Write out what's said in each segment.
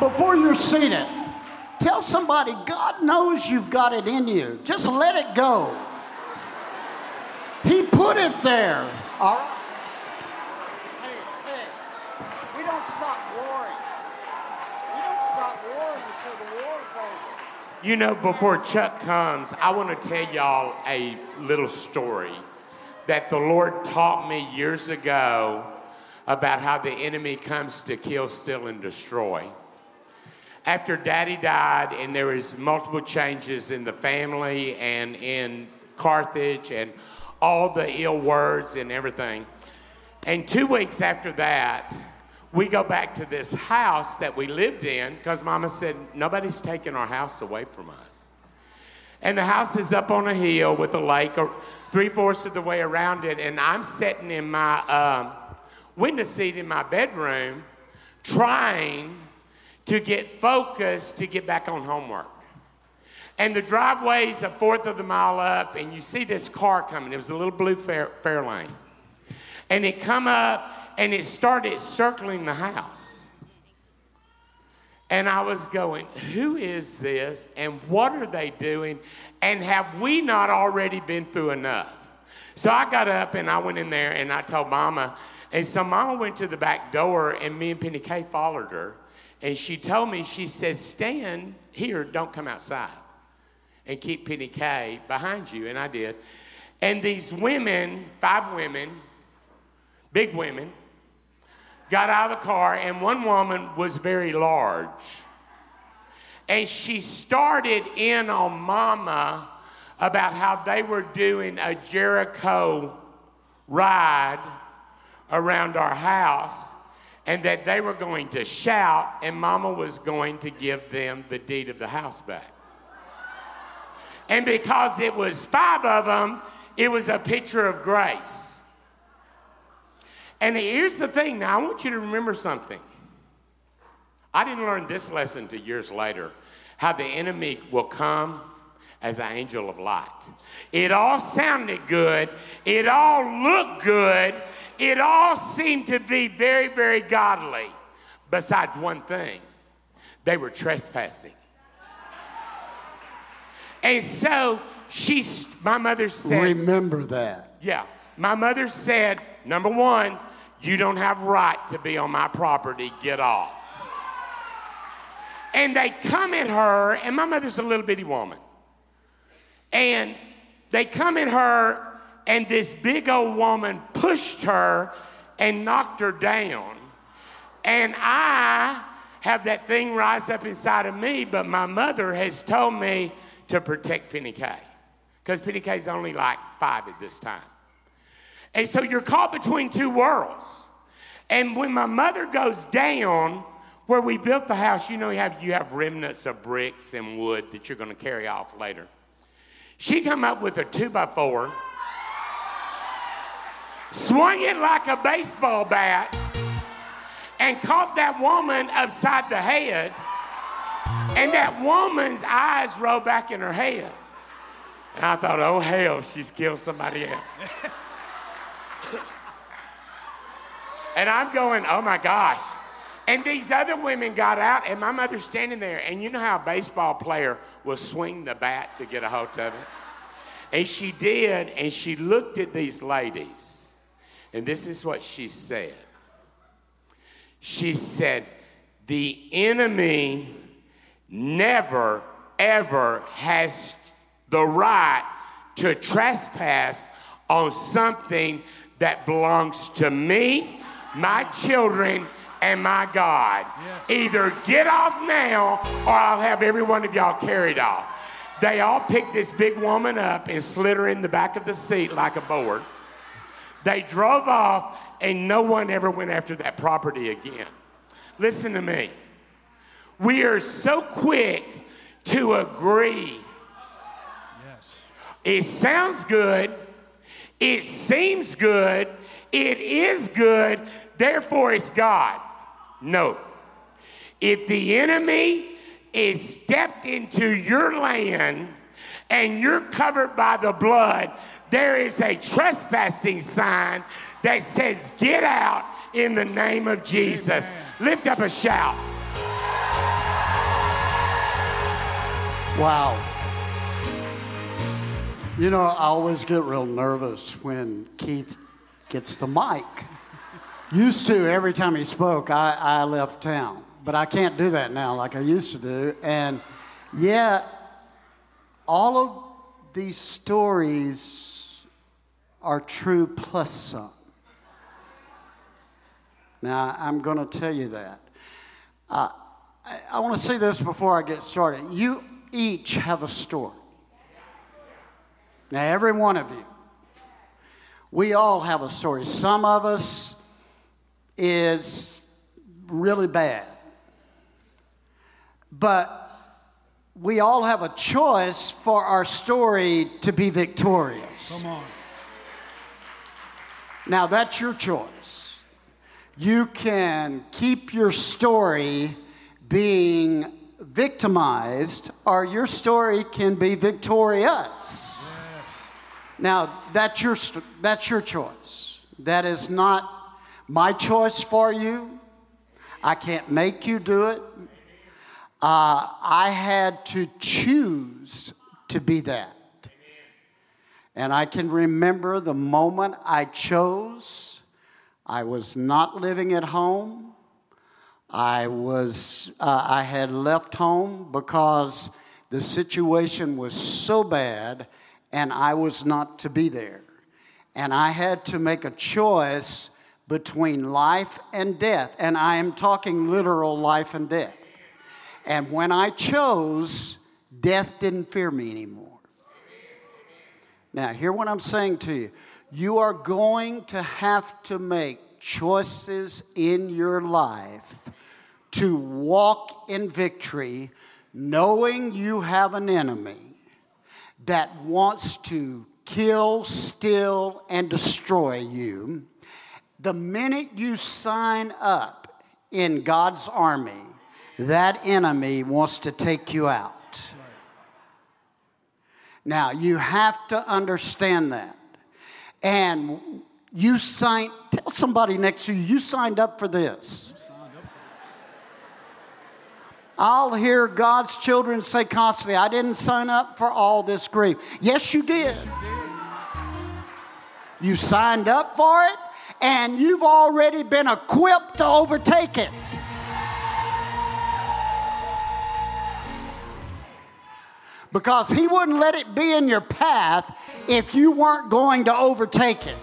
before you're seated, tell somebody God knows you've got it in you. Just let it go. He put it there. All right? Hey, hey, we don't stop. We don't stop until the war's over. You know, before Chuck comes, I want to tell y'all a little story that the Lord taught me years ago about how the enemy comes to kill, steal, and destroy. After Daddy died, and there was multiple changes in the family and in Carthage, and all the ill words and everything. And two weeks after that, we go back to this house that we lived in because Mama said, Nobody's taking our house away from us. And the house is up on a hill with a lake three fourths of the way around it. And I'm sitting in my um, window seat in my bedroom trying to get focused to get back on homework. And the driveway's a fourth of the mile up, and you see this car coming. It was a little blue fair, Fairlane. And it come up, and it started circling the house. And I was going, who is this? And what are they doing? And have we not already been through enough? So I got up and I went in there and I told Mama. And so Mama went to the back door, and me and Penny Kay followed her. And she told me, she says, stand here, don't come outside and keep Penny Kay behind you. And I did. And these women, five women, big women, got out of the car, and one woman was very large. And she started in on Mama about how they were doing a Jericho ride around our house and that they were going to shout, and Mama was going to give them the deed of the house back. And because it was five of them, it was a picture of grace. And here's the thing now, I want you to remember something. I didn't learn this lesson till years later how the enemy will come as an angel of light. It all sounded good, it all looked good, it all seemed to be very, very godly, besides one thing they were trespassing. And so she, my mother said, Remember that. Yeah. My mother said, number one, you don't have right to be on my property. Get off. And they come at her, and my mother's a little bitty woman. And they come at her, and this big old woman pushed her and knocked her down. And I have that thing rise up inside of me, but my mother has told me, to protect Penny Kay. Because Penny Kay's only like five at this time. And so you're caught between two worlds. And when my mother goes down, where we built the house, you know, you have, you have remnants of bricks and wood that you're going to carry off later. She come up with a two by four, swung it like a baseball bat, and caught that woman upside the head and that woman's eyes rolled back in her head. And I thought, oh, hell, she's killed somebody else. and I'm going, oh my gosh. And these other women got out, and my mother's standing there. And you know how a baseball player will swing the bat to get a hold of it? And she did, and she looked at these ladies. And this is what she said. She said, The enemy never, ever has the right to trespass on something that belongs to me, my children, and my God. Either get off now or I'll have every one of y'all carried off. They all picked this big woman up and slid her in the back of the seat like a board. They drove off, and no one ever went after that property again. Listen to me. We are so quick to agree. Yes. It sounds good. It seems good. It is good. Therefore, it's God. No. If the enemy is stepped into your land and you're covered by the blood, there is a trespassing sign that says, Get out in the name of Jesus. Amen. Lift up a shout. Wow. You know, I always get real nervous when Keith gets the mic. Used to, every time he spoke, I, I left town. But I can't do that now like I used to do. And yet, all of these stories are true plus some. Now, I'm going to tell you that. Uh, I, I want to say this before I get started. You each have a story. Now, every one of you, we all have a story. Some of us is really bad. But we all have a choice for our story to be victorious. Come on. Now, that's your choice. You can keep your story being victimized, or your story can be victorious. Now, that's your, that's your choice. That is not my choice for you. I can't make you do it. Uh, I had to choose to be that. And I can remember the moment I chose. I was not living at home. I was uh, I had left home because the situation was so bad and I was not to be there. And I had to make a choice between life and death. And I am talking literal life and death. And when I chose, death didn't fear me anymore. Now, hear what I'm saying to you. You are going to have to make choices in your life to walk in victory, knowing you have an enemy that wants to kill, steal, and destroy you. The minute you sign up in God's army, that enemy wants to take you out. Now, you have to understand that. And you signed, tell somebody next to you, you signed up for this. I'll hear God's children say constantly, I didn't sign up for all this grief. Yes, you did. You signed up for it, and you've already been equipped to overtake it. Because He wouldn't let it be in your path if you weren't going to overtake it.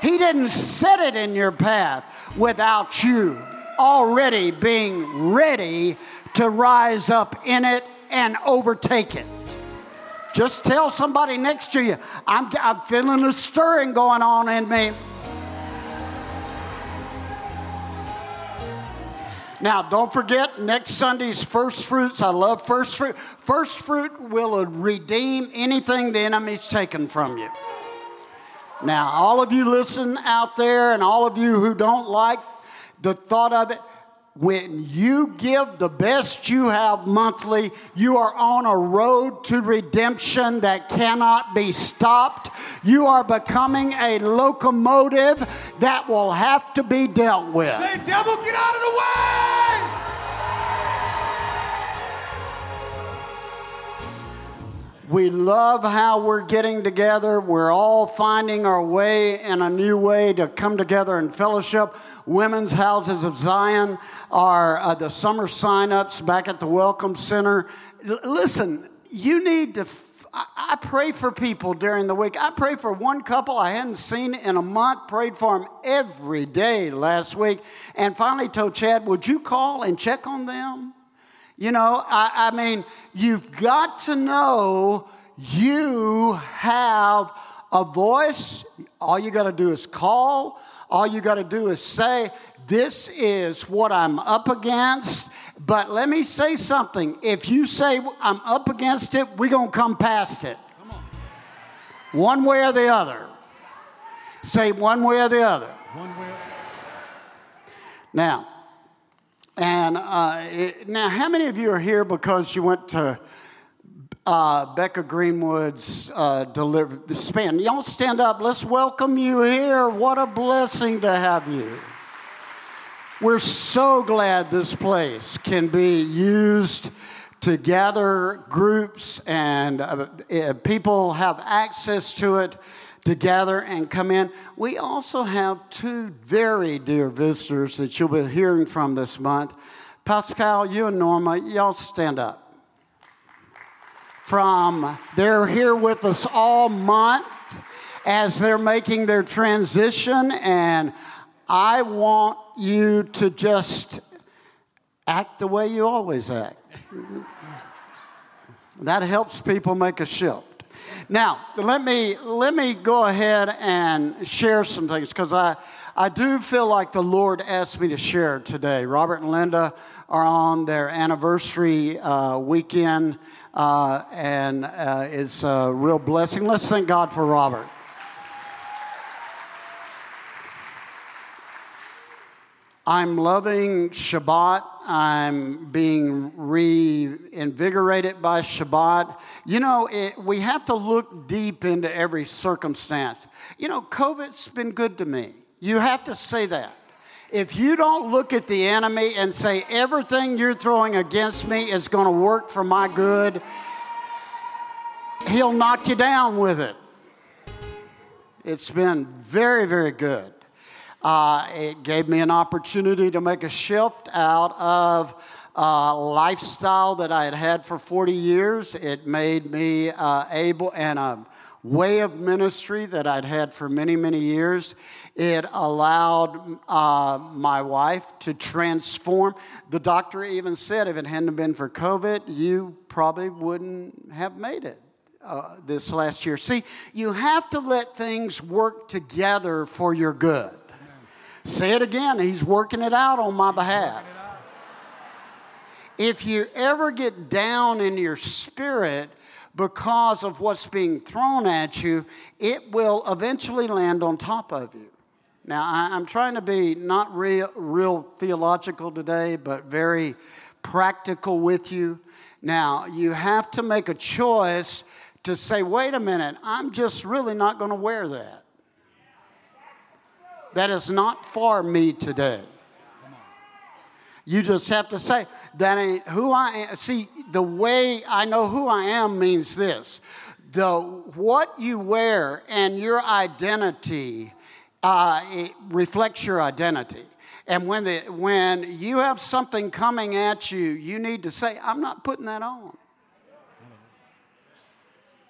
He didn't set it in your path without you already being ready to rise up in it and overtake it. Just tell somebody next to you, I'm, I'm feeling a stirring going on in me. Now, don't forget next Sunday's first fruits. I love first fruit. First fruit will redeem anything the enemy's taken from you. Now, all of you listen out there, and all of you who don't like the thought of it, when you give the best you have monthly, you are on a road to redemption that cannot be stopped. You are becoming a locomotive that will have to be dealt with. Say, devil, get out of the way! We love how we're getting together. We're all finding our way in a new way to come together and fellowship. Women's Houses of Zion are uh, the summer sign-ups back at the Welcome Center. L- listen, you need to. I pray for people during the week. I pray for one couple I hadn't seen in a month. Prayed for them every day last week, and finally told Chad, "Would you call and check on them?" You know, I, I mean, you've got to know you have a voice. All you got to do is call. All you got to do is say, This is what I'm up against. But let me say something. If you say, I'm up against it, we're going to come past it. One way or the other. Say one way or the other. One way. Now, and uh, it, now, how many of you are here because you went to uh, Becca Greenwood's uh, deliver the span? Y'all stand up. Let's welcome you here. What a blessing to have you. We're so glad this place can be used to gather groups and uh, people have access to it to gather and come in. We also have two very dear visitors that you'll be hearing from this month. Pascal, you and Norma, y'all stand up. From they're here with us all month as they're making their transition, and I want you to just act the way you always act. that helps people make a shift. Now, let me, let me go ahead and share some things because I, I do feel like the Lord asked me to share today. Robert and Linda are on their anniversary uh, weekend, uh, and uh, it's a real blessing. Let's thank God for Robert. I'm loving Shabbat. I'm being reinvigorated by Shabbat. You know, it, we have to look deep into every circumstance. You know, COVID's been good to me. You have to say that. If you don't look at the enemy and say, everything you're throwing against me is going to work for my good, he'll knock you down with it. It's been very, very good. Uh, it gave me an opportunity to make a shift out of uh, lifestyle that I had had for 40 years. It made me uh, able and a way of ministry that I'd had for many, many years. It allowed uh, my wife to transform. The doctor even said if it hadn't been for COVID, you probably wouldn't have made it. Uh, this last year. See, you have to let things work together for your good. Say it again, He's working it out on my behalf. If you ever get down in your spirit because of what's being thrown at you, it will eventually land on top of you. Now, I'm trying to be not real, real theological today, but very practical with you. Now, you have to make a choice to say, wait a minute, I'm just really not going to wear that. That is not for me today. You just have to say, that ain't who I am. See, the way I know who I am means this the what you wear and your identity uh, reflects your identity. And when, the, when you have something coming at you, you need to say, I'm not putting that on.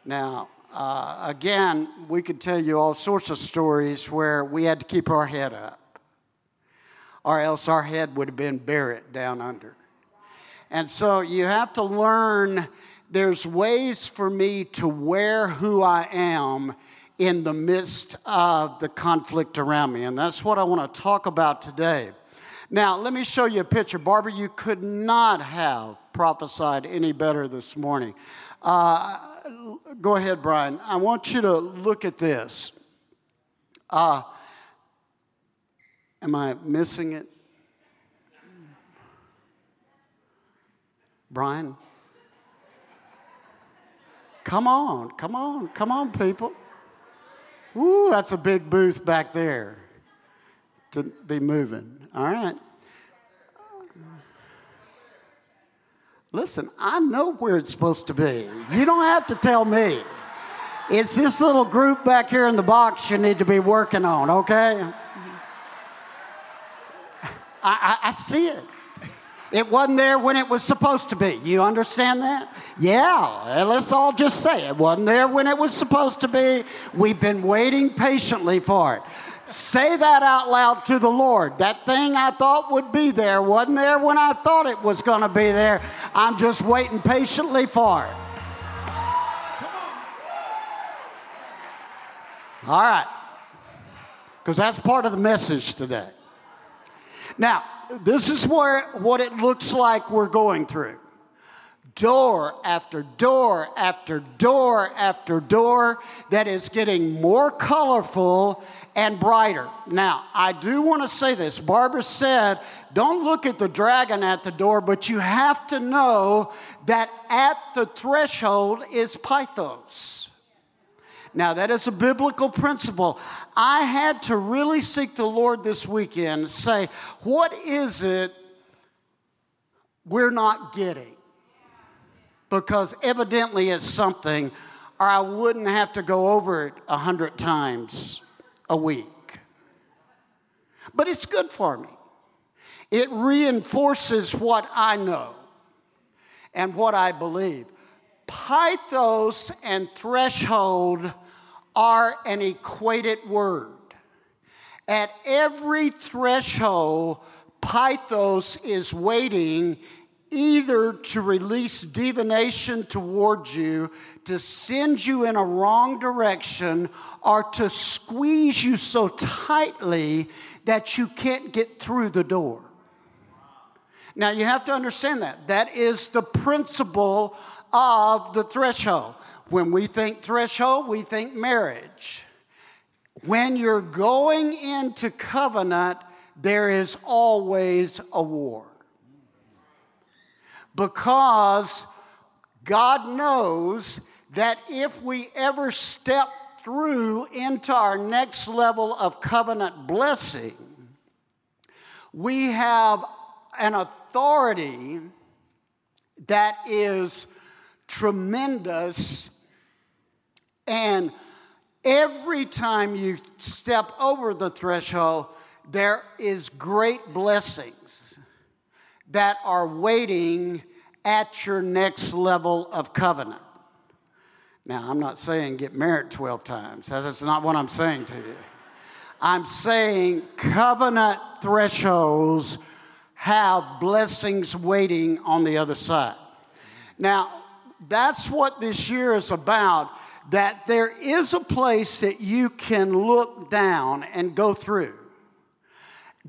Now, uh, again, we could tell you all sorts of stories where we had to keep our head up, or else our head would have been buried down under. And so you have to learn there's ways for me to wear who I am in the midst of the conflict around me. And that's what I want to talk about today. Now, let me show you a picture. Barbara, you could not have prophesied any better this morning. Uh, go ahead, Brian. I want you to look at this. Uh, am I missing it? Brian? Come on, come on, come on, people. Ooh, that's a big booth back there to be moving. All right. Listen, I know where it's supposed to be. You don't have to tell me. It's this little group back here in the box you need to be working on, okay? I, I, I see it. It wasn't there when it was supposed to be. You understand that? Yeah, let's all just say it wasn't there when it was supposed to be. We've been waiting patiently for it. Say that out loud to the Lord. That thing I thought would be there wasn't there when I thought it was going to be there. I'm just waiting patiently for it. All right. Because that's part of the message today. Now, this is where what it looks like we're going through door after door after door after door that is getting more colorful and brighter. Now, I do want to say this. Barbara said, don't look at the dragon at the door, but you have to know that at the threshold is Pythos. Now, that is a biblical principle. I had to really seek the Lord this weekend say, what is it we're not getting? Because evidently it's something, or I wouldn't have to go over it a hundred times a week. But it's good for me. It reinforces what I know and what I believe. Pythos and threshold are an equated word. At every threshold, Pythos is waiting either to release divination towards you, to send you in a wrong direction, or to squeeze you so tightly that you can't get through the door. Now, you have to understand that. That is the principle of the threshold. When we think threshold, we think marriage. When you're going into covenant, there is always a war. Because God knows that if we ever step through into our next level of covenant blessing, we have an authority that is tremendous. And every time you step over the threshold, there is great blessings that are waiting at your next level of covenant. Now, I'm not saying get married 12 times. That's not what I'm saying to you. I'm saying covenant thresholds have blessings waiting on the other side. Now, that's what this year is about that there is a place that you can look down and go through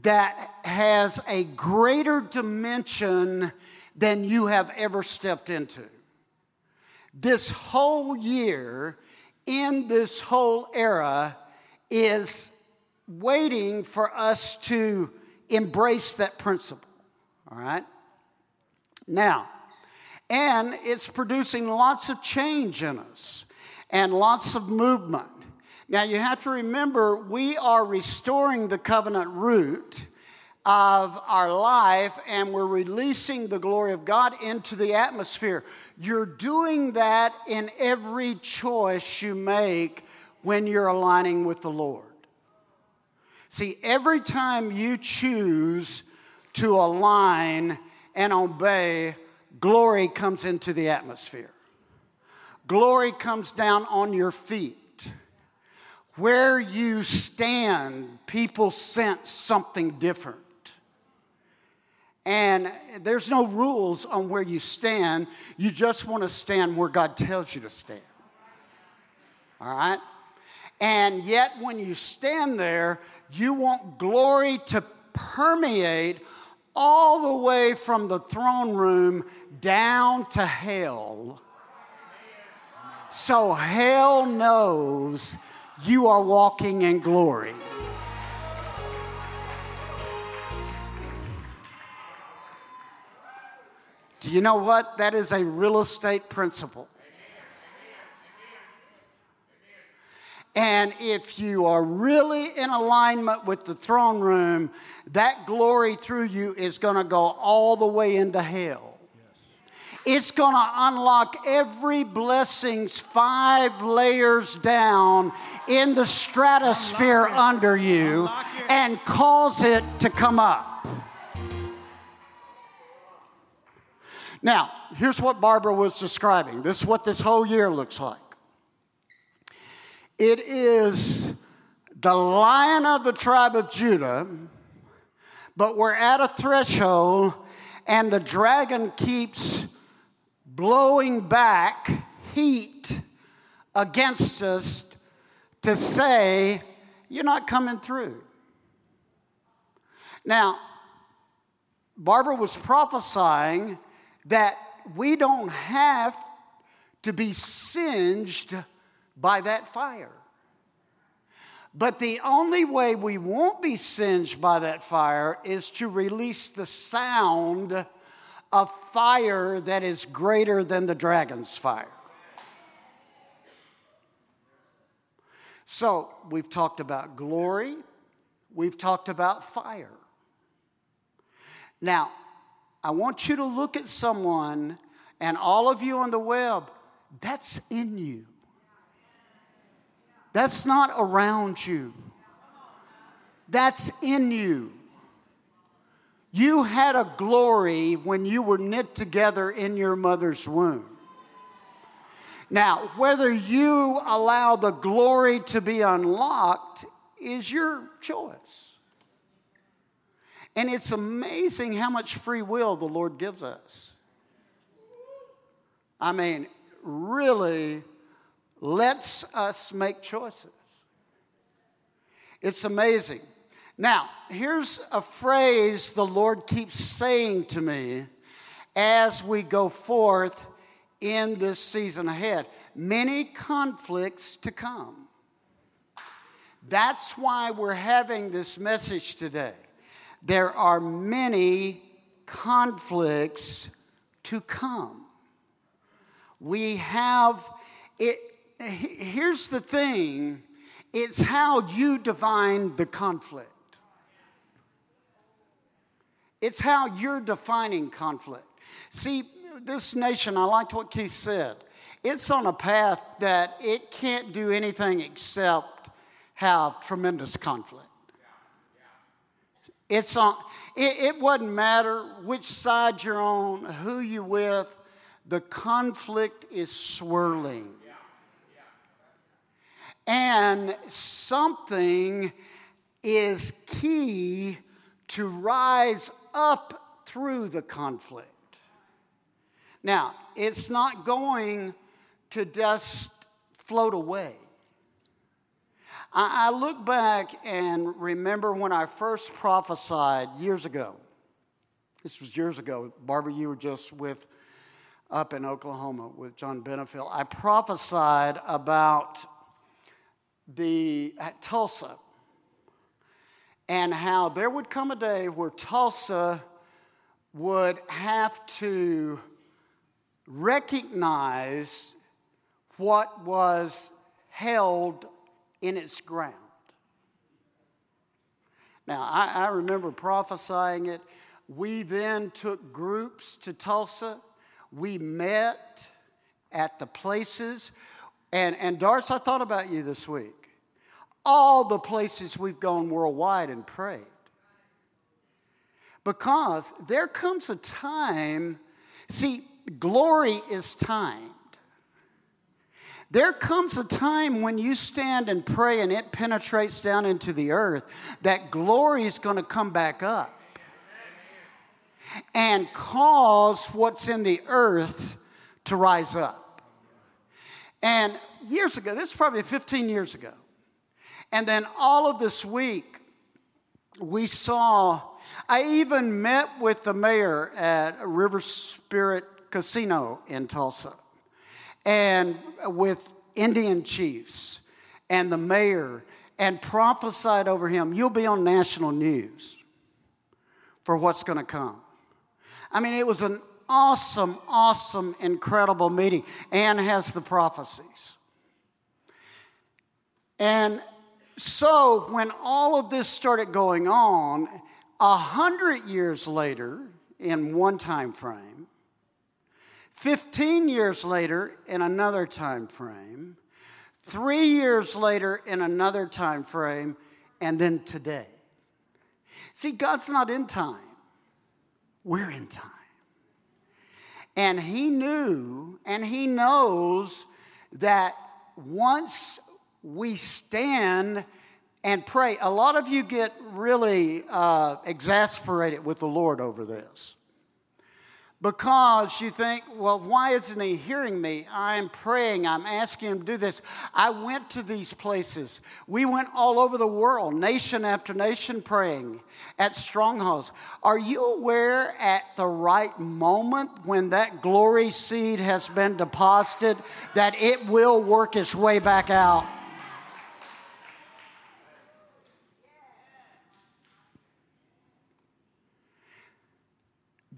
that has a greater dimension than you have ever stepped into. This whole year, in this whole era, is waiting for us to embrace that principle. All right? Now, and it's producing lots of change in us and lots of movement. Now, you have to remember, we are restoring the covenant root of our life and we're releasing the glory of God into the atmosphere. You're doing that in every choice you make when you're aligning with the Lord. See, every time you choose to align and obey, glory comes into the atmosphere. Glory comes down on your feet. Where you stand, people sense something different. And there's no rules on where you stand. You just want to stand where God tells you to stand. All right? And yet, when you stand there, you want glory to permeate all the way from the throne room down to hell. So hell knows you are walking in glory. Do you know what? That is a real estate principle. And if you are really in alignment with the throne room, that glory through you is going to go all the way into hell. It's going to unlock every blessing's five layers down in the stratosphere under you and cause it to come up. Now, here's what Barbara was describing. This is what this whole year looks like. It is the lion of the tribe of Judah, but we're at a threshold, and the dragon keeps blowing back heat against us to say, You're not coming through. Now, Barbara was prophesying that we don't have to be singed by that fire. But the only way we won't be singed by that fire is to release the sound of fire that is greater than the dragon's fire. So, we've talked about glory, we've talked about fire. Now, I want you to look at someone And all of you on the web, that's in you. That's not around you. That's in you. You had a glory when you were knit together in your mother's womb. Now, whether you allow the glory to be unlocked is your choice. And it's amazing how much free will the Lord gives us. I mean, really lets us make choices. It's amazing. Now, here's a phrase the Lord keeps saying to me as we go forth in this season ahead many conflicts to come. That's why we're having this message today. There are many conflicts to come. We have it. Here's the thing it's how you define the conflict. It's how you're defining conflict. See, this nation, I liked what Keith said. It's on a path that it can't do anything except have tremendous conflict. It's on, it, it wouldn't matter which side you're on, who you're with, the conflict is swirling. And something is key to rise up through the conflict. Now, it's not going to just float away. I, I look back and remember when I first prophesied years ago. This was years ago. Barbara, you were just with up in Oklahoma with John Benefiel. I prophesied about the at Tulsa and how there would come a day where Tulsa would have to recognize what was held in its ground. Now, I, I, remember prophesying it. We then took groups to Tulsa. We met at the places. And, and Darts, I thought about you this week. All the places we've gone worldwide and prayed. Because there comes a time, see, glory is timed. There comes a time when you stand and pray and it penetrates down into the earth that glory is going to come back up and cause what's in the earth to rise up. And years ago, this is probably 15 years ago, and then all of this week, we saw, I even met with the mayor at River Spirit Casino in Tulsa and with Indian chiefs and the mayor and prophesied over him, you'll be on national news for what's going to come. I mean, it was an awesome, awesome, incredible meeting. Anne has the prophecies. And so when all of this started going on, a hundred years later, in one time frame, 15 years later in another time frame, three years later in another time frame, and then today. See, God's not in time, we're in time. And He knew and He knows that once we stand and pray, a lot of you get really uh, exasperated with the Lord over this because you think, well, why isn't he hearing me? I'm praying, I'm asking him to do this. I went to these places. We went all over the world, nation after nation, praying at strongholds. Are you aware at the right moment when that glory seed has been deposited that it will work its way back out?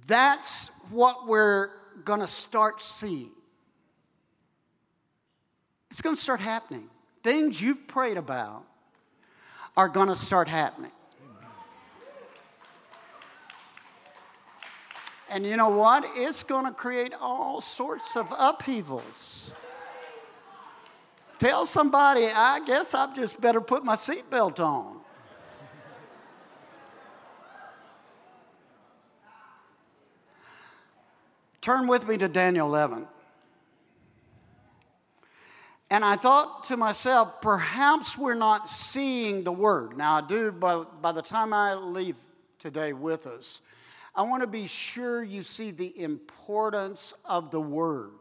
That's what we're going to start seeing. It's going to start happening. Things you've prayed about are going to start happening. And you know what? It's going to create all sorts of upheavals. Tell somebody, I guess I've just better put my seatbelt on. Turn with me to Daniel 11. And I thought to myself, perhaps we're not seeing the word. Now, I do, but by the time I leave today with us, I want to be sure you see the importance of the word.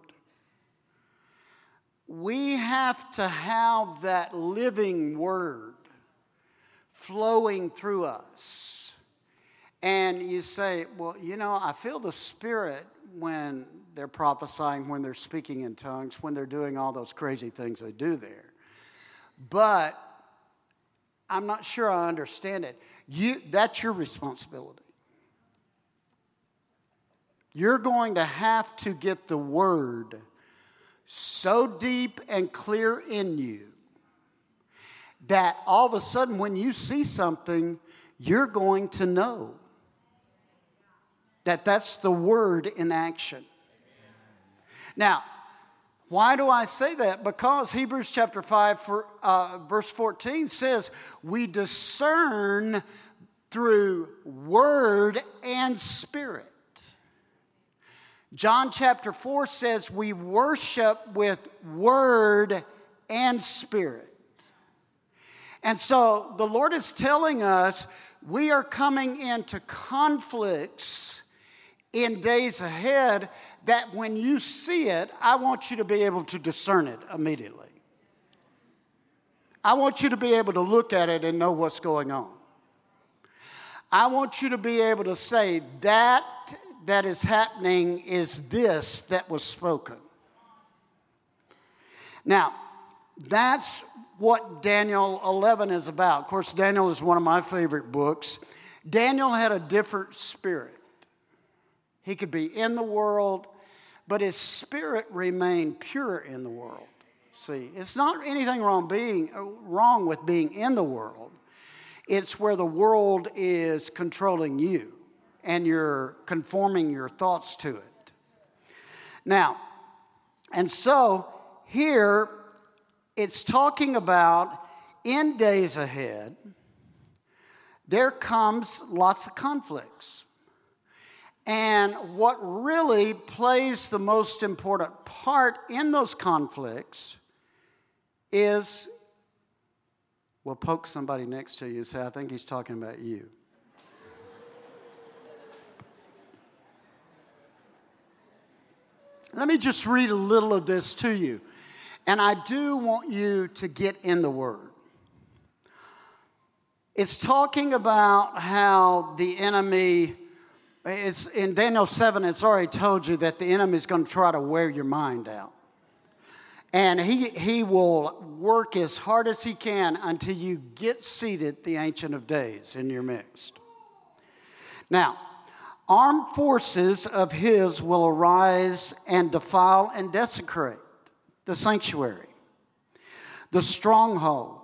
We have to have that living word flowing through us. And you say, well, you know, I feel the Spirit when they're prophesying, when they're speaking in tongues, when they're doing all those crazy things they do there. But I'm not sure I understand it. You, that's your responsibility. You're going to have to get the word so deep and clear in you that all of a sudden, when you see something, you're going to know that that's the word in action. Now, why do I say that? Because Hebrews chapter 5, for, uh, verse 14 says, We discern through word and spirit. John chapter 4 says, We worship with word and spirit. And so the Lord is telling us we are coming into conflicts in days ahead that when you see it, I want you to be able to discern it immediately. I want you to be able to look at it and know what's going on. I want you to be able to say, that that is happening is this that was spoken. Now, that's what Daniel 11 is about. Of course, Daniel is one of my favorite books. Daniel had a different spirit. He could be in the world, but his spirit remained pure in the world. See, it's not anything wrong being uh, wrong with being in the world. It's where the world is controlling you and you're conforming your thoughts to it. Now, and so here it's talking about in days ahead, there comes lots of conflicts. And what really plays the most important part in those conflicts is well, poke somebody next to you and say, I think he's talking about you. Let me just read a little of this to you. And I do want you to get in the Word. It's talking about how the enemy it's in Daniel 7, it's already told you that the enemy is going to try to wear your mind out. And he, he will work as hard as he can until you get seated, the Ancient of Days, in your midst. Now, armed forces of his will arise and defile and desecrate the sanctuary, the stronghold.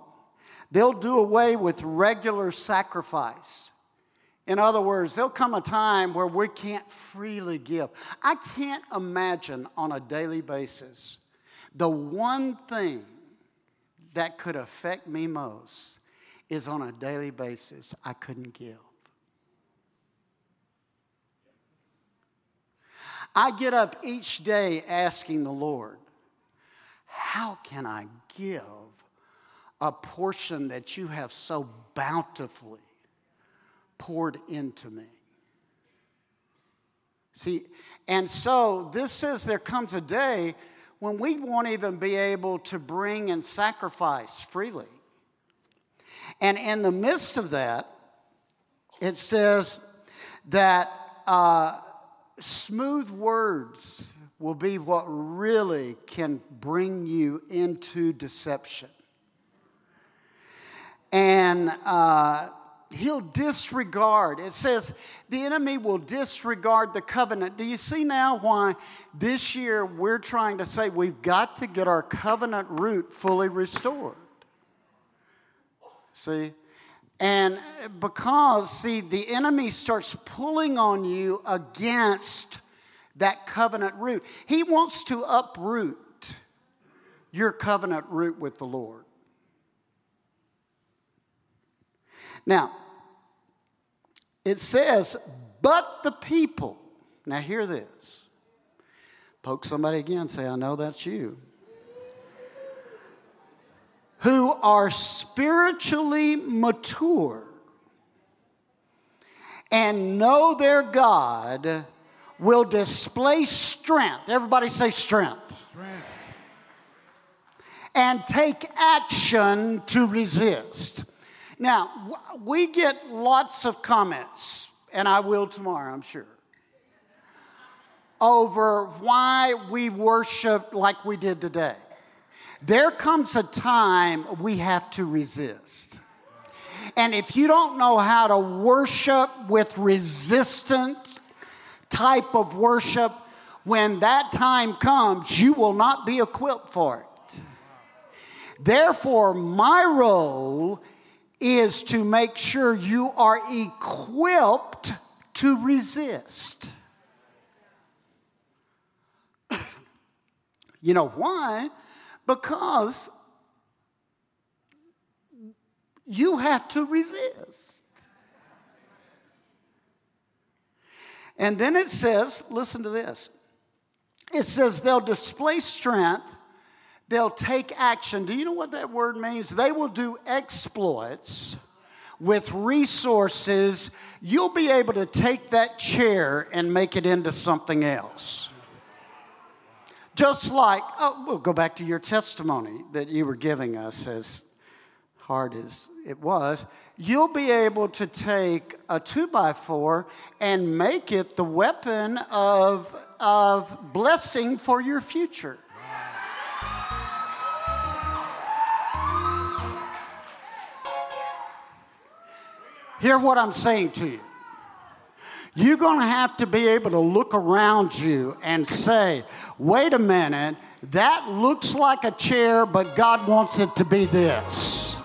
They'll do away with regular sacrifice in other words, there'll come a time where we can't freely give. I can't imagine on a daily basis the one thing that could affect me most is on a daily basis I couldn't give. I get up each day asking the Lord, how can I give a portion that you have so bountifully poured into me. See, and so this says there comes a day when we won't even be able to bring and sacrifice freely. And in the midst of that, it says that uh, smooth words will be what really can bring you into deception. And uh, he'll disregard. It says the enemy will disregard the covenant. Do you see now why this year we're trying to say we've got to get our covenant root fully restored? See? And because, see, the enemy starts pulling on you against that covenant root. He wants to uproot your covenant root with the Lord. Now, it says, but the people. Now, hear this. Poke somebody again, say, I know that's you. Who are spiritually mature and know their God will display strength. Everybody say strength. Strength. And take action to resist. Now, we get lots of comments, and I will tomorrow, I'm sure, over why we worship like we did today. There comes a time we have to resist. And if you don't know how to worship with resistant type of worship, when that time comes, you will not be equipped for it. Therefore, my role is to make sure you are equipped to resist. you know why? Because you have to resist. And then it says, listen to this. It says they'll display strength, they'll take action. Do you know what that word means? They will do exploits with resources. You'll be able to take that chair and make it into something else. Just like, oh, we'll go back to your testimony that you were giving us as hard as it was, you'll be able to take a two by four and make it the weapon of, of blessing for your future. Hear what I'm saying to you. You're going to have to be able to look around you and say, wait a minute, that looks like a chair, but God wants it to be this.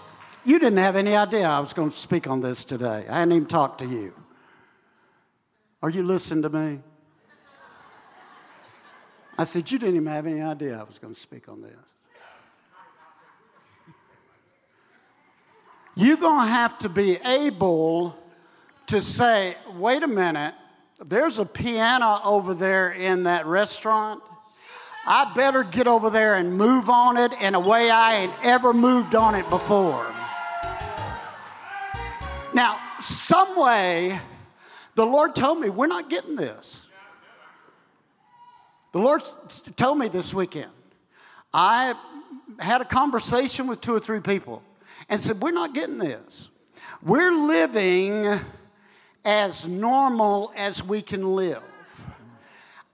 You didn't have any idea I was going to speak on this today. I hadn't even talked to you. Are you listening to me? I said, You didn't even have any idea I was going to speak on this. You're going to have to be able to say, Wait a minute, there's a piano over there in that restaurant. I better get over there and move on it in a way I ain't ever moved on it before. Now, some way, the Lord told me, we're not getting this. The Lord told me this weekend. I had a conversation with two or three people and said, We're not getting this. We're living as normal as we can live.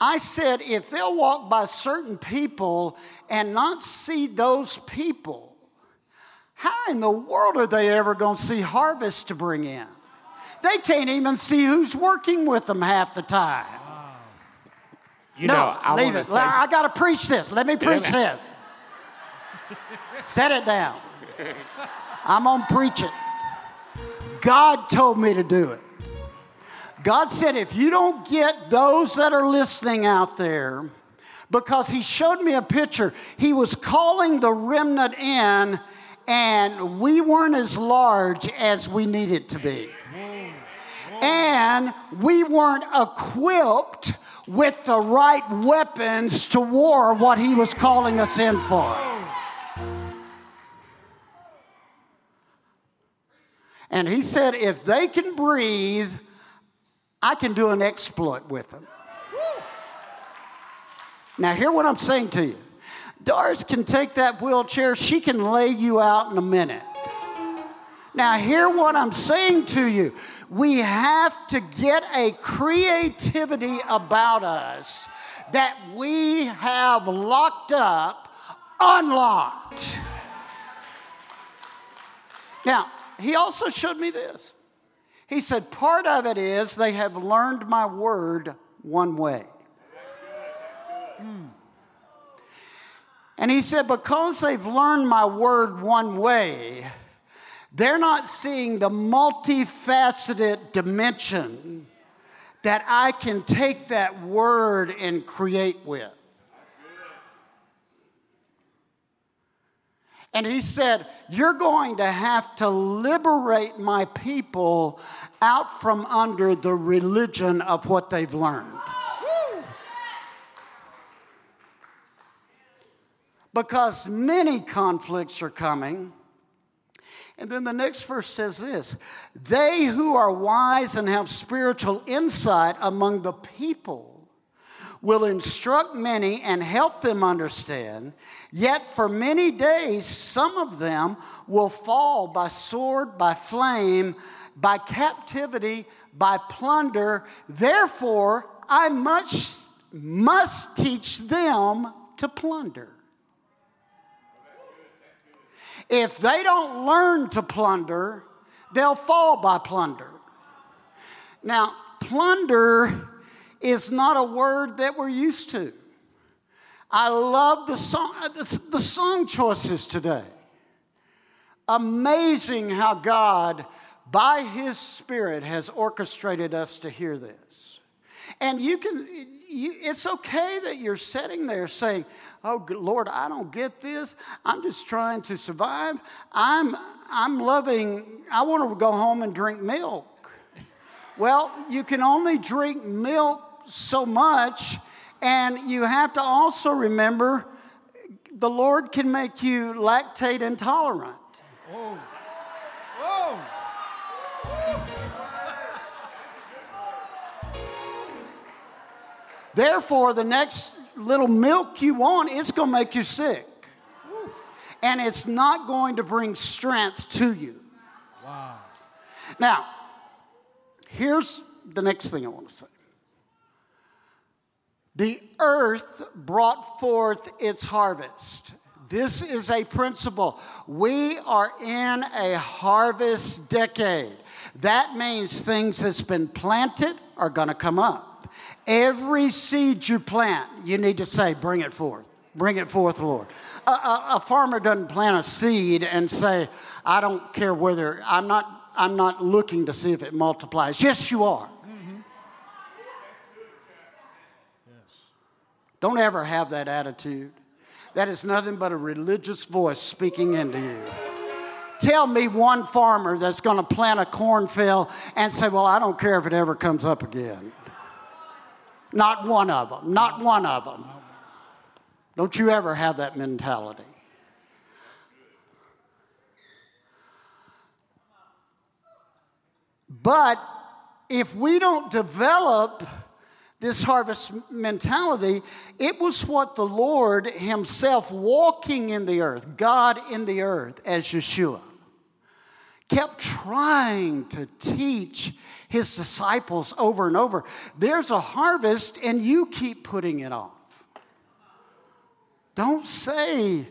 I said, if they'll walk by certain people and not see those people, how in the world are they ever going to see harvest to bring in? They can't even see who's working with them half the time. You no, know, I leave it. Say I got to preach this. Let me preach this. Set it down. I'm going to preach it. God told me to do it. God said, if you don't get those that are listening out there, because He showed me a picture, He was calling the remnant in and we weren't as large as we needed to be. And we weren't equipped with the right weapons to war what he was calling us in for. He said, if they can breathe, I can do an exploit with them. Now, hear what I'm saying to you. Doris can take that wheelchair, she can lay you out in a minute. Now, hear what I'm saying to you. We have to get a creativity about us that we have locked up, unlocked. Now, he also showed me this. He said, part of it is they have learned my word one way. Mm. And he said, Because they've learned my word one way, They're not seeing the multifaceted dimension that I can take that word and create with. And he said, You're going to have to liberate my people out from under the religion of what they've learned. Because many conflicts are coming. And then the next verse says this They who are wise and have spiritual insight among the people will instruct many and help them understand. Yet for many days, some of them will fall by sword, by flame, by captivity, by plunder. Therefore, I must, must teach them to plunder. If they don't learn to plunder, they'll fall by plunder. Now, plunder is not a word that we're used to. I love the song, the song choices today. Amazing how God, by His Spirit, has orchestrated us to hear this. And you can, it's okay that you're sitting there saying, Oh, Lord, I don't get this. I'm just trying to survive. I'm, I'm loving, I want to go home and drink milk. Well, you can only drink milk so much. And you have to also remember the Lord can make you lactate intolerant. Whoa. Whoa. Therefore, the next little milk you want, it's going to make you sick. And it's not going to bring strength to you. Wow. Now, here's the next thing I want to say. The earth brought forth its harvest. This is a principle. We are in a harvest decade. That means things that's been planted are going to come up. Every seed you plant, you need to say, Bring it forth. Bring it forth, Lord. A, a, a farmer doesn't plant a seed and say, I don't care whether, I'm not, I'm not looking to see if it multiplies. Yes, you are. Don't ever have that attitude. That is nothing but a religious voice speaking into you. Tell me one farmer that's going to plant a cornfield and say, Well, I don't care if it ever comes up again. Not one of them. Not one of them. Don't you ever have that mentality. But if we don't develop this harvest mentality, it was what the Lord Himself walking in the earth, God in the earth as Yeshua, kept trying to teach His disciples over and over. There's a harvest, and you keep putting it off. Don't say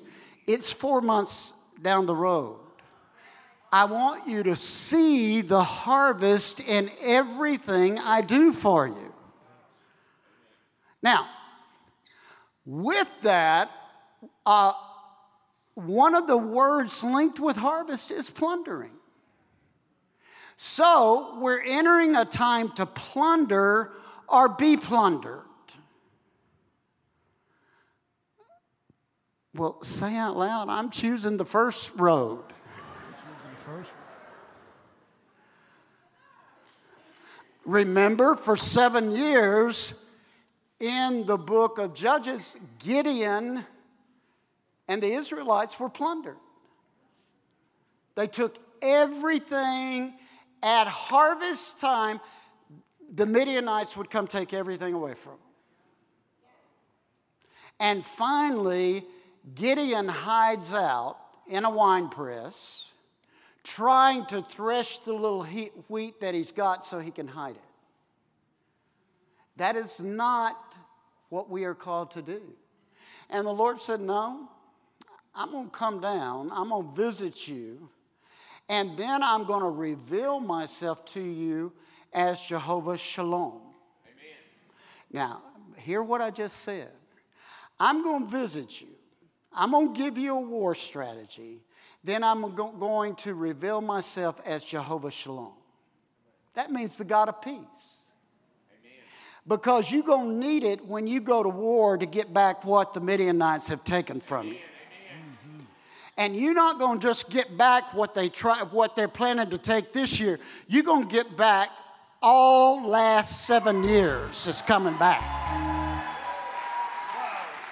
it's four months down the road. I want you to see the harvest in everything I do for you. Now, with that, uh, one of the words linked with harvest is plundering. So we're entering a time to plunder or be plundered. Well, say out loud, I'm choosing the first road. Remember, for seven years, in the book of Judges, Gideon and the Israelites were plundered. They took everything at harvest time, the Midianites would come take everything away from them. And finally, Gideon hides out in a wine press, trying to thresh the little wheat that he's got so he can hide it. That is not what we are called to do. And the Lord said, No, I'm going to come down, I'm going to visit you, and then I'm going to reveal myself to you as Jehovah Shalom. Amen. Now, hear what I just said. I'm going to visit you. I'm going to give you a war strategy. then I'm go- going to reveal myself as Jehovah Shalom. That means the God of peace. Because you're going to need it when you go to war to get back what the Midianites have taken from you. And you're not going to just get back what they try, what they're planning to take this year. You're going to get back all last seven years. is coming back.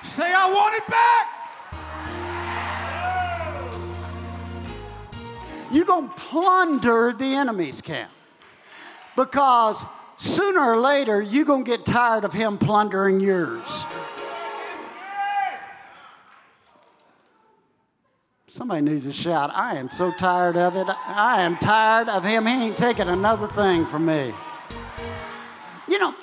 Say, I want it back. You're going to plunder the enemy's camp. Because sooner or later, you're going to get tired of him plundering yours. Somebody needs to shout, I am so tired of it. I am tired of him. He ain't taking another thing from me. You know,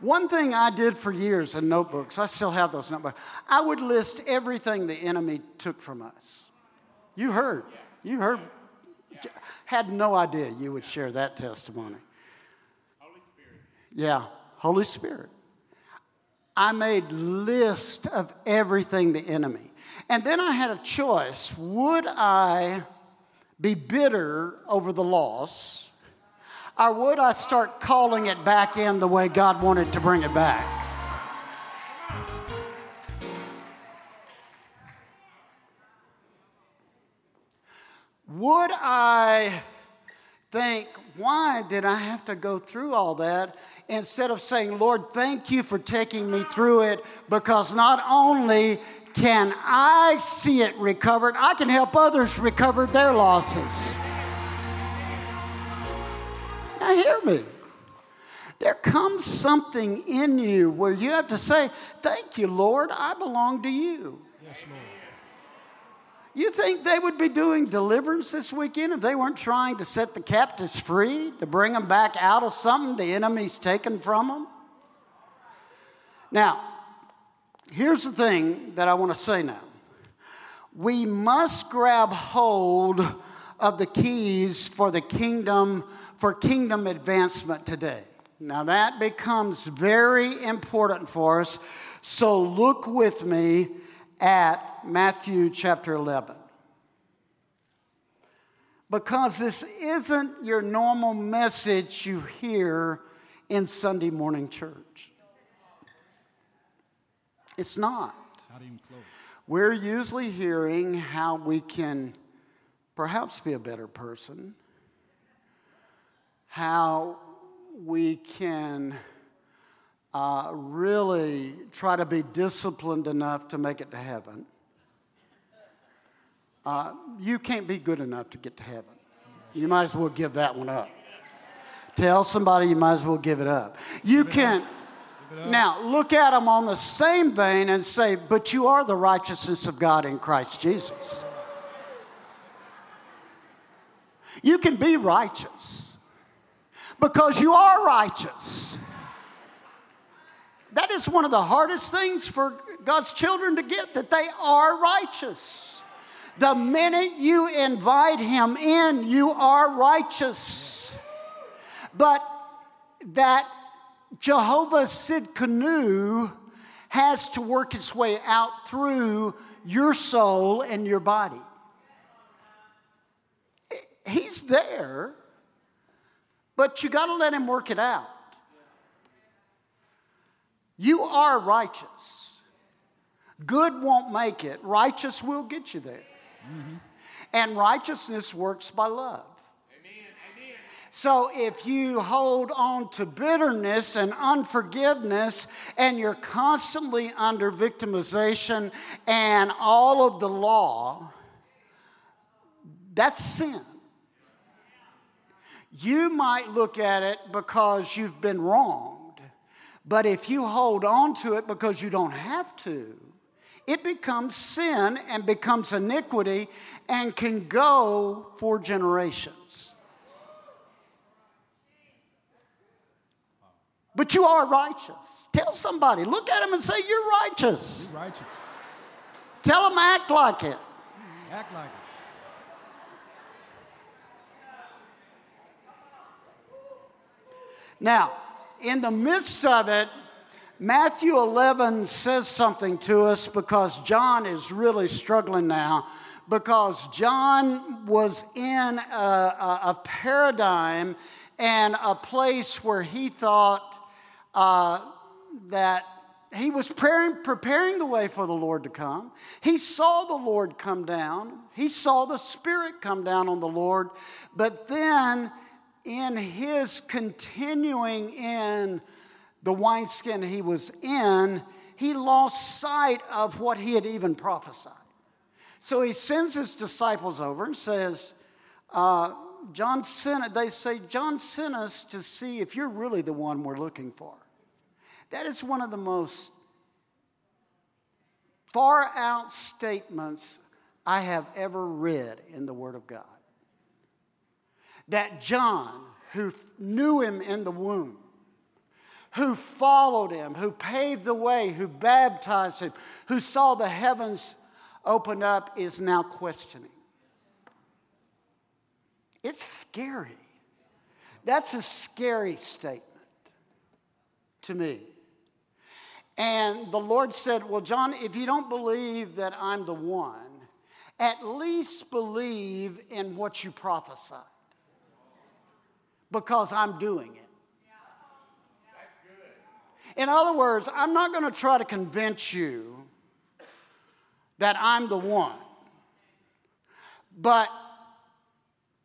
one thing I did for years in notebooks, I still have those notebooks, I would list everything the enemy took from us. You heard. You heard. Had no idea you would share that testimony. Holy Spirit. Yeah, Holy Spirit. I made list of everything the enemy. And then I had a choice. Would I be bitter over the loss? Or would I start calling it back in the way God wanted to bring it back? Would I think, why did I have to go through all that? Instead of saying, Lord, thank you for taking me through it because not only can I see it recovered, I can help others recover their losses. Now, hear me. There comes something in you where you have to say, Thank you, Lord, I belong to you. Yes, Lord. You think they would be doing deliverance this weekend if they weren't trying to set the captives free, to bring them back out of something the enemy's taken from them? Now, here's the thing that I want to say now. We must grab hold of the keys for the kingdom, for kingdom advancement today. Now, that becomes very important for us. So, look with me at Matthew chapter 11. Because this isn't your normal message you hear in Sunday morning church. It's not. We're usually hearing how we can perhaps be a better person, how we can uh, really try to be disciplined enough to make it to heaven. Uh, you can't be good enough to get to heaven. You might as well give that one up. Tell somebody you might as well give it up. You can. Now, look at them on the same vein and say, but you are the righteousness of God in Christ Jesus. You can be righteous because you are righteous. That is one of the hardest things for God's children to get that they are righteous. The minute you invite Him in, you are righteous. But that Jehovah Tsidkenu has to work its way out through your soul and your body. He's there, but you got to let Him work it out. You are righteous. Good won't make it, righteous will get you there. Mm-hmm. And righteousness works by love. So if you hold on to bitterness and unforgiveness and you're constantly under victimization and all of the law, that's sin. You might look at it because you've been wronged, but if you hold on to it because you don't have to, it becomes sin and becomes iniquity and can go for generations. But you are righteous. Tell somebody, look at them and say, You're righteous. You're righteous. Tell them, act like it. Act like it. Now, in the midst of it, Matthew 11 says something to us because John is really struggling now because John was in a, a, a paradigm and a place where he thought uh, that he was preparing, preparing the way for the Lord to come. He saw the Lord come down. He saw the Spirit come down on the Lord. But then, in his continuing in the wineskin he was in, he lost sight of what he had even prophesied. So he sends his disciples over and says, uh, John sent, they say, John sent us to see if you're really the one we're looking for. That is one of the most far out statements I have ever read in the Word of God. That John, who knew him in the womb, who followed him, who paved the way, who baptized him, who saw the heavens open up is now questioning. It's scary. That's a scary statement to me. And the Lord said, Well, John, if you don't believe that I'm the one, at least believe in what you prophesied because I'm doing it. In other words, I'm not going to try to convince you that I'm the one. But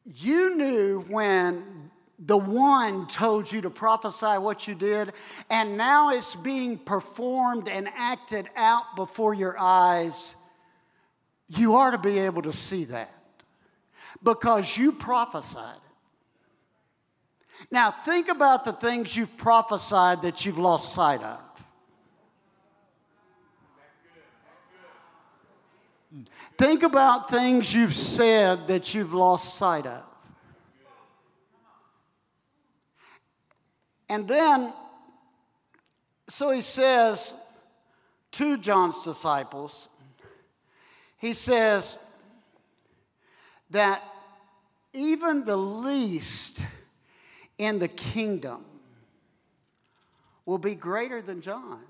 you knew when the one told you to prophesy what you did, and now it's being performed and acted out before your eyes. You are to be able to see that because you prophesied. Now, think about the things you've prophesied that you've lost sight of. Think about things you've said that you've lost sight of. And then, so he says to John's disciples, he says that even the least in the kingdom will be greater than John.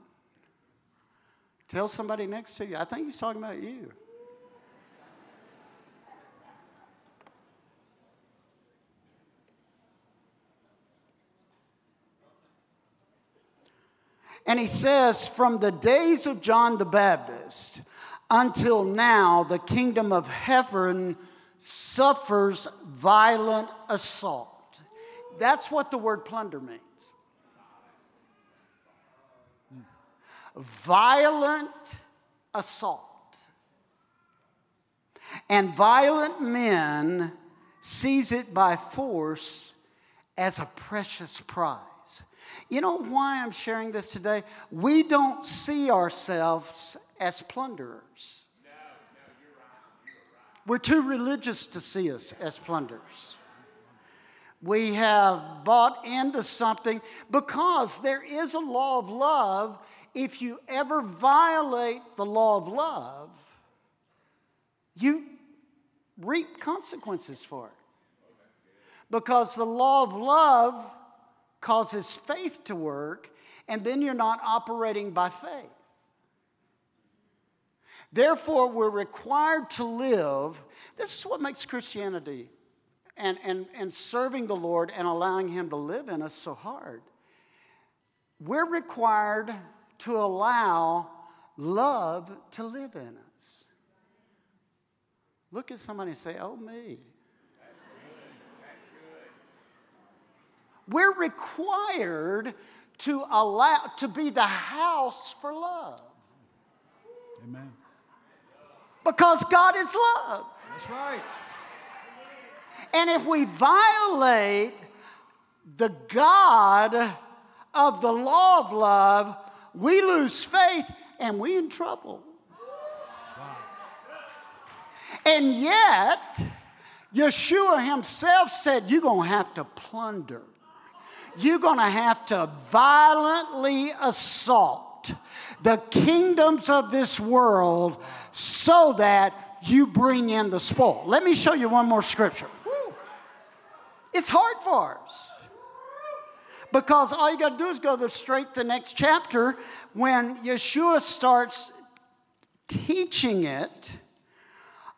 Tell somebody next to you, I think he's talking about you. And he says, From the days of John the Baptist until now, the kingdom of heaven suffers violent assault. That's what the word plunder means. Violent assault. And violent men seize it by force as a precious prize. You know why I'm sharing this today? We don't see ourselves as plunderers. We're too religious to see us as plunderers. We have bought into something because there is a law of love. If you ever violate the law of love, you reap consequences for it. Because the law of love causes faith to work, and then you're not operating by faith. Therefore, we're required to live. This is what makes Christianity and, and, and serving the Lord and allowing Him to live in us so hard. We're required to allow love to live in us. Look at somebody and say, Oh, me. That's good. That's good. We're required to allow to be the house for love. Amen. Because God is love. That's right. And if we violate the God of the law of love, we lose faith and we in trouble. And yet, Yeshua himself said, You're going to have to plunder you're going to have to violently assault the kingdoms of this world so that you bring in the spoil. Let me show you one more scripture. It's hard for us. Because all you got to do is go the straight to the next chapter when Yeshua starts teaching it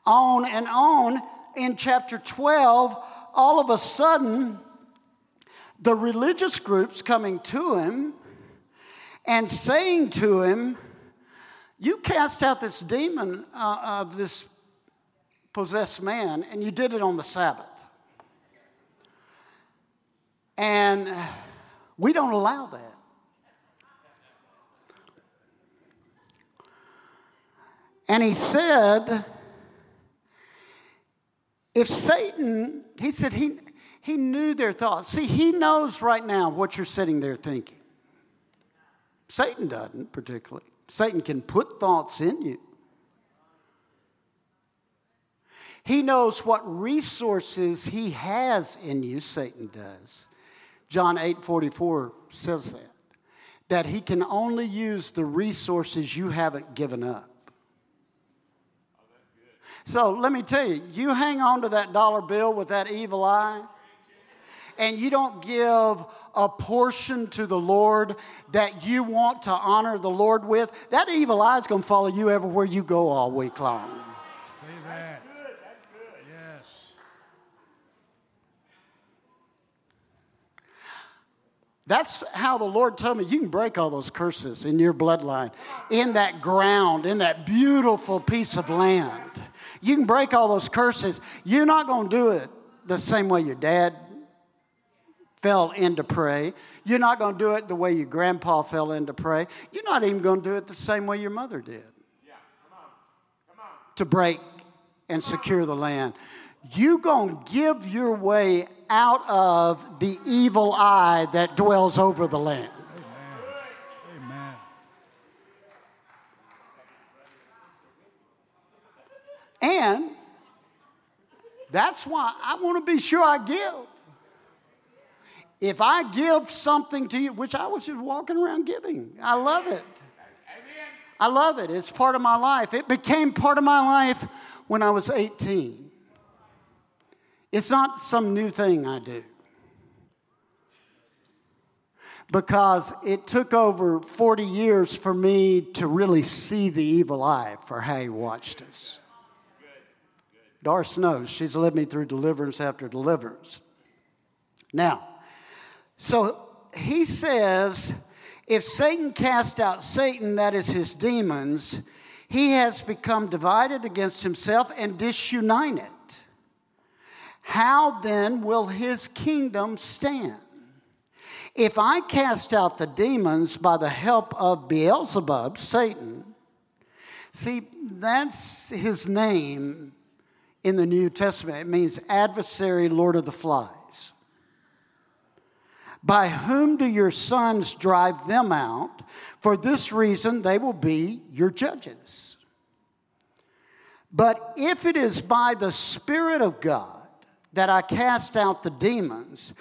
on and on in chapter 12. All of a sudden, the religious groups coming to him and saying to him, You cast out this demon uh, of this possessed man, and you did it on the Sabbath. And we don't allow that. And he said, if Satan, he said he, he knew their thoughts. See, he knows right now what you're sitting there thinking. Satan doesn't, particularly. Satan can put thoughts in you. He knows what resources he has in you, Satan does. John 8 44 says that. That he can only use the resources you haven't given up. So let me tell you, you hang on to that dollar bill with that evil eye, and you don't give a portion to the Lord that you want to honor the Lord with, that evil eye is going to follow you everywhere you go all week long. Say that. Yes. That's how the Lord told me you can break all those curses in your bloodline, in that ground, in that beautiful piece of land. You can break all those curses. You're not going to do it the same way your dad fell into prey. You're not going to do it the way your grandpa fell into prey. You're not even going to do it the same way your mother did Yeah, come on. Come on. to break and secure the land. You're going to give your way out of the evil eye that dwells over the land. Amen. Amen. And that's why I want to be sure I give. If I give something to you, which I was just walking around giving, I love it. I love it. It's part of my life. It became part of my life when I was 18. It's not some new thing I do. Because it took over 40 years for me to really see the evil eye for how he watched us. Doris knows. She's led me through deliverance after deliverance. Now, so he says, if Satan cast out Satan, that is his demons, he has become divided against himself and disunited. How then will his kingdom stand? If I cast out the demons by the help of Beelzebub, Satan, see, that's his name in the New Testament. It means adversary, Lord of the flies. By whom do your sons drive them out? For this reason, they will be your judges. But if it is by the Spirit of God that I cast out the demons,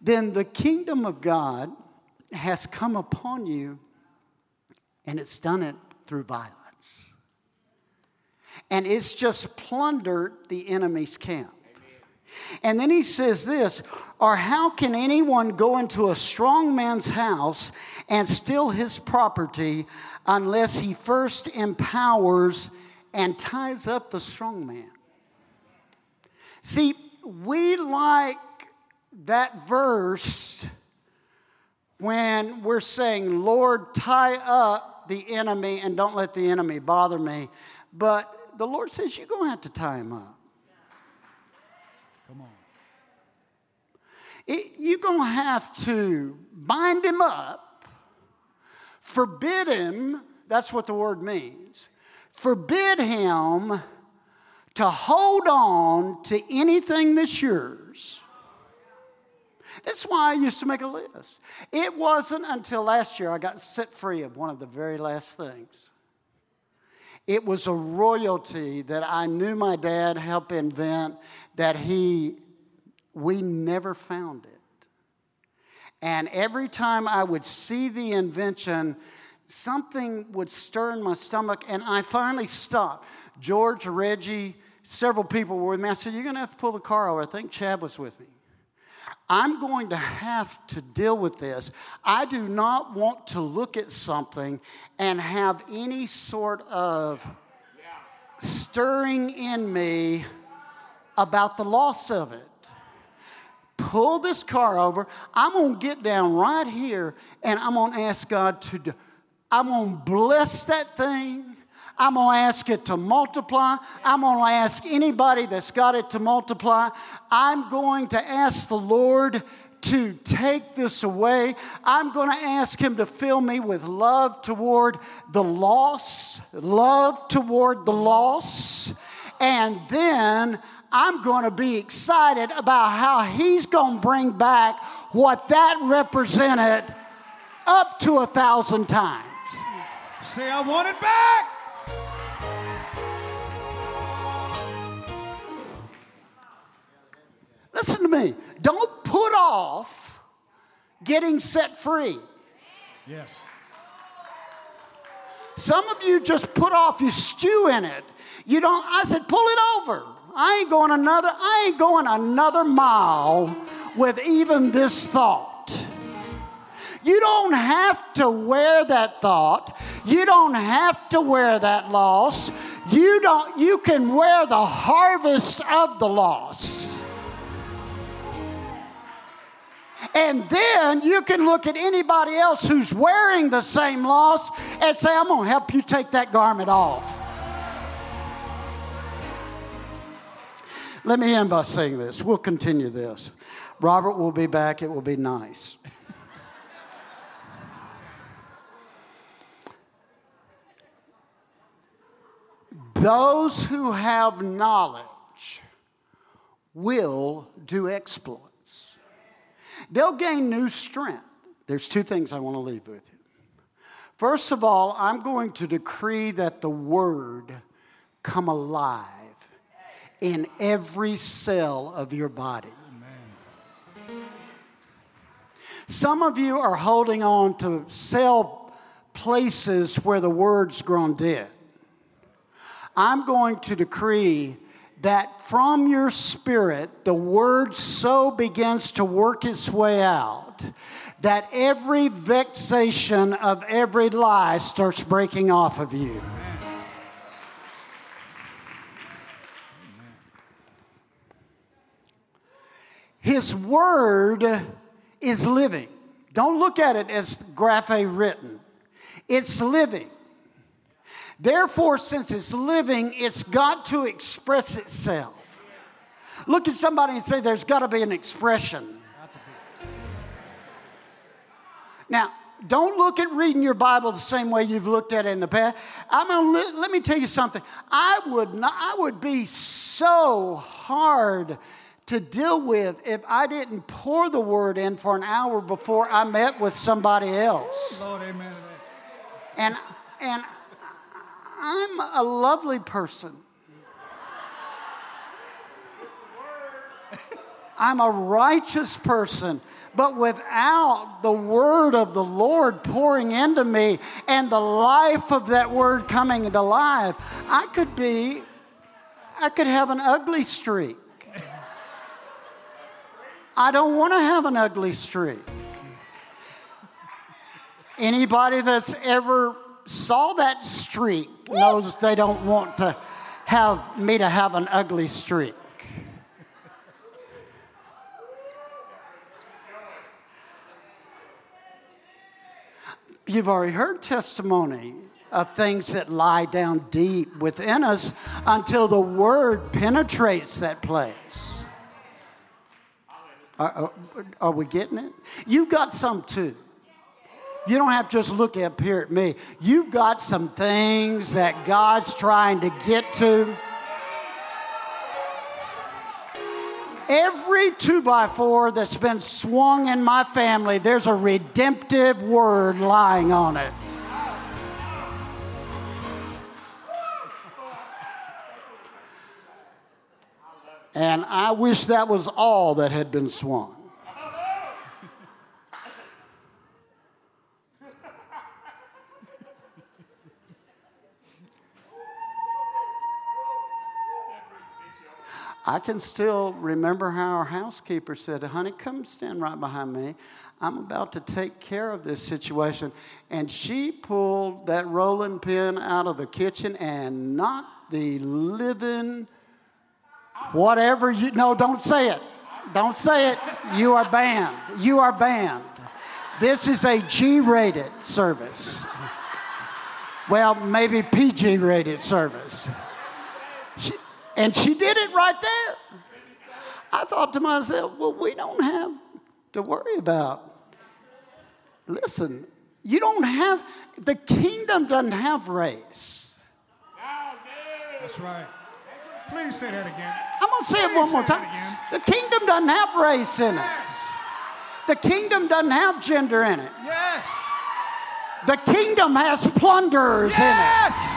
then the kingdom of God has come upon you, and it's done it through violence. And it's just plundered the enemy's camp. And then he says this, or how can anyone go into a strong man's house and steal his property unless he first empowers and ties up the strong man? See, we like that verse when we're saying, Lord, tie up the enemy and don't let the enemy bother me. But the Lord says, you're going to have to tie him up. Come on. It- you're going to have to bind him up, forbid him, that's what the word means, forbid him to hold on to anything that's yours. That's why I used to make a list. It wasn't until last year I got set free of one of the very last things. It was a royalty that I knew my dad helped invent that he, we never found it. And every time I would see the invention, something would stir in my stomach, and I finally stopped. George, Reggie, several people were with me. I said, You're going to have to pull the car over. I think Chad was with me. I'm going to have to deal with this. I do not want to look at something and have any sort of stirring in me about the loss of it. Pull this car over. I'm going to get down right here and I'm going to ask God to, do, I'm going to bless that thing. I'm going to ask it to multiply. I'm going to ask anybody that's got it to multiply. I'm going to ask the Lord to take this away. I'm going to ask Him to fill me with love toward the loss, love toward the loss. And then I'm going to be excited about how He's going to bring back what that represented up to a thousand times. Say, I want it back. Listen to me. Don't put off getting set free. Yes. Some of you just put off, you stew in it. You don't, I said, pull it over. I ain't going another, I ain't going another mile with even this thought. You don't have to wear that thought. You don't have to wear that loss. You don't you can wear the harvest of the loss. And then you can look at anybody else who's wearing the same loss and say, I'm going to help you take that garment off. Let me end by saying this. We'll continue this. Robert will be back. It will be nice. Those who have knowledge will do exploits. They'll gain new strength. There's two things I want to leave with you. First of all, I'm going to decree that the word come alive in every cell of your body. Some of you are holding on to cell places where the word's grown dead. I'm going to decree that from your spirit, the word so begins to work its way out that every vexation of every lie starts breaking off of you. His word is living. Don't look at it as graphe written. It's living. Therefore, since it's living, it's got to express itself. Look at somebody and say, There's got to be an expression. Now, don't look at reading your Bible the same way you've looked at it in the past. I'm gonna, let me tell you something. I would, not, I would be so hard to deal with if I didn't pour the word in for an hour before I met with somebody else. Lord, amen. And, and I'm a lovely person. I'm a righteous person. But without the word of the Lord pouring into me and the life of that word coming into life, I could be, I could have an ugly streak. I don't want to have an ugly streak. Anybody that's ever saw that streak knows they don't want to have me to have an ugly streak. You've already heard testimony of things that lie down deep within us until the word penetrates that place. Are, are, are we getting it? You've got some too. You don't have to just look up here at me. You've got some things that God's trying to get to. Every two by four that's been swung in my family, there's a redemptive word lying on it. And I wish that was all that had been swung. I can still remember how our housekeeper said, Honey, come stand right behind me. I'm about to take care of this situation. And she pulled that rolling pin out of the kitchen and knocked the living whatever you no don't say it. Don't say it. You are banned. You are banned. This is a g-rated service. Well maybe pg-rated service. She, and she did it right there i thought to myself well we don't have to worry about listen you don't have the kingdom doesn't have race That's right. Please say that again. I'm going to say it one more time. The kingdom doesn't have race in it. Yes. The kingdom doesn't have gender in it. Yes. The kingdom has plunderers in it.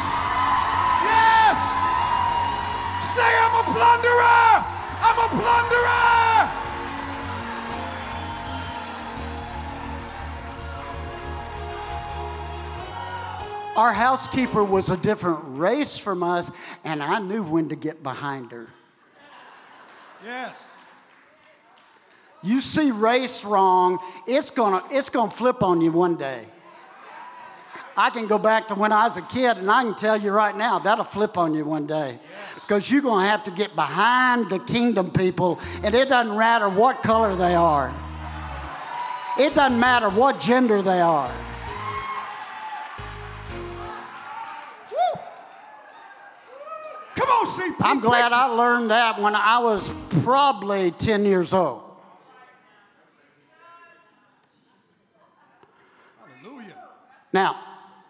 Say I'm a plunderer. I'm a plunderer. Our housekeeper was a different race from us, and I knew when to get behind her. Yes. You see race wrong, it's gonna, it's gonna flip on you one day. I can go back to when I was a kid, and I can tell you right now, that'll flip on you one day. Because you're gonna have to get behind the kingdom people, and it doesn't matter what color they are, it doesn't matter what gender they are. Woo. Come on, CP. I'm glad I learned that when I was probably 10 years old. Hallelujah. Now,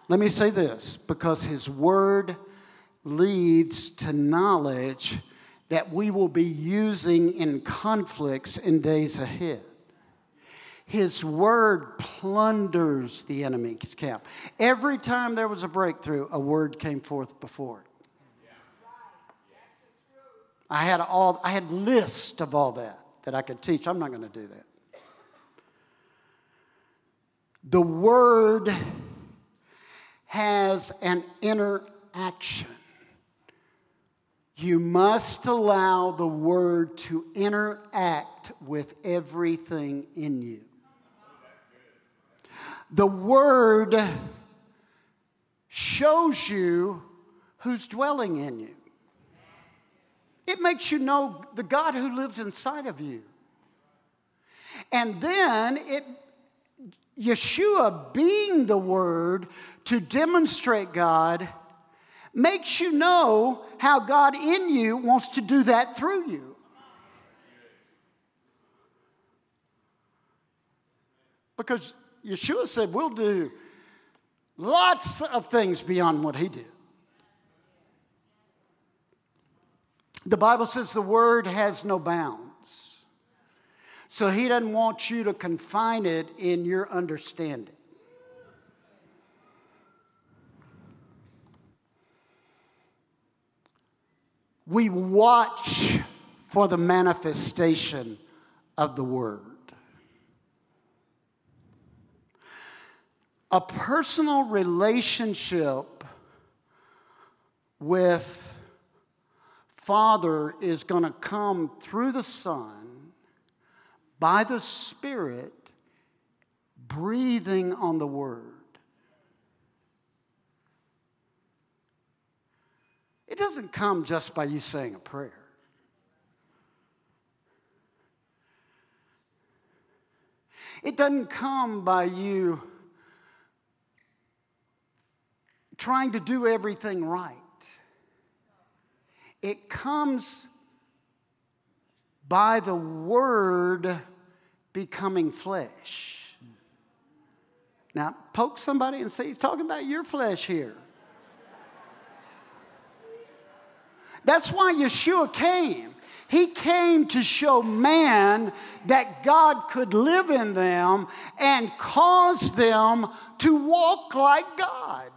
let me say this because his word leads to knowledge that we will be using in conflicts in days ahead. His word plunders the enemy's camp. Every time there was a breakthrough, a word came forth before it. I had all I had list of all that that I could teach. I'm not going to do that. The word has an interaction. You must allow the word to interact with everything in you. The word shows you who's dwelling in you. It makes you know the God who lives inside of you. And then it Yeshua being the word to demonstrate God makes you know how God in you wants to do that through you. Because Yeshua said, We'll do lots of things beyond what he did. The Bible says the word has no bounds. So he doesn't want you to confine it in your understanding. We watch for the manifestation of the word. A personal relationship with Father is going to come through the Son by the Spirit breathing on the Word. It doesn't come just by you saying a prayer. It doesn't come by you trying to do everything right. It comes by the Word becoming flesh. Now, poke somebody and say, he's talking about your flesh here. That's why Yeshua came. He came to show man that God could live in them and cause them to walk like God.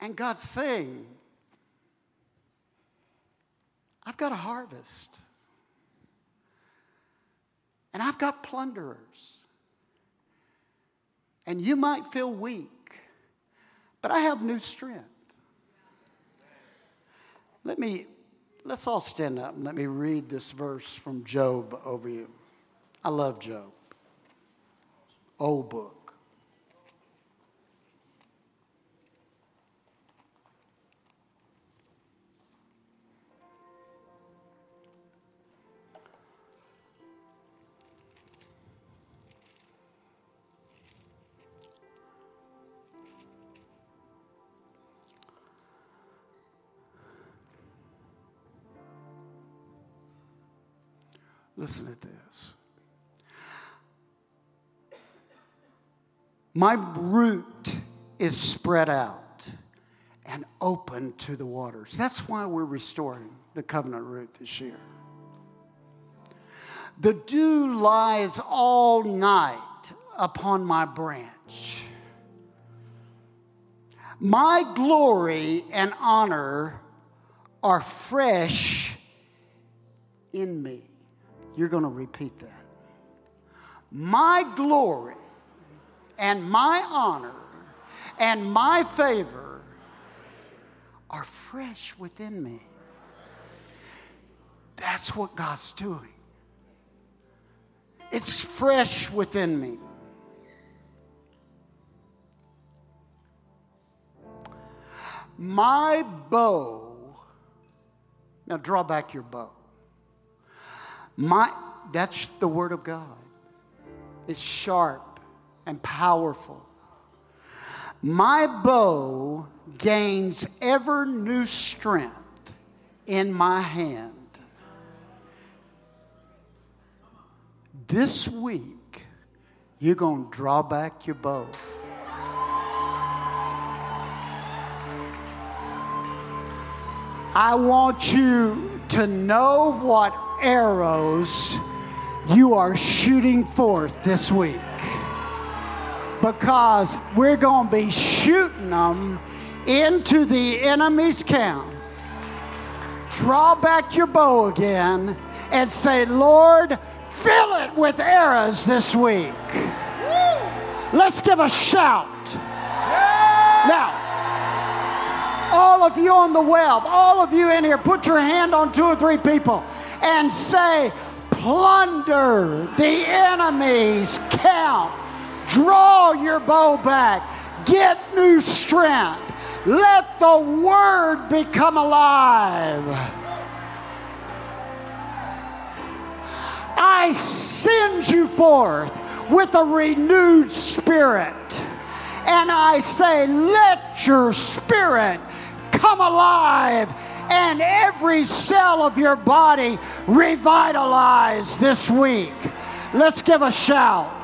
And God's saying, I've got a harvest. And I've got plunderers. And you might feel weak, but I have new strength. Let me, let's all stand up and let me read this verse from Job over you. I love Job. Old book. Listen to this. My root is spread out and open to the waters. That's why we're restoring the covenant root this year. The dew lies all night upon my branch. My glory and honor are fresh in me. You're going to repeat that. My glory and my honor and my favor are fresh within me. That's what God's doing. It's fresh within me. My bow, now draw back your bow. My, that's the Word of God. It's sharp and powerful. My bow gains ever new strength in my hand. This week, you're going to draw back your bow. I want you to know what arrows you are shooting forth this week. Because we're going to be shooting them into the enemy's camp. Draw back your bow again and say, Lord, fill it with arrows this week. Let's give a shout. Now, all of you on the web, all of you in here, put your hand on two or three people and say, plunder the enemy's camp. Draw your bow back. Get new strength. Let the word become alive. I send you forth with a renewed spirit. And I say, let your spirit come alive and every cell of your body revitalized this week. Let's give a shout.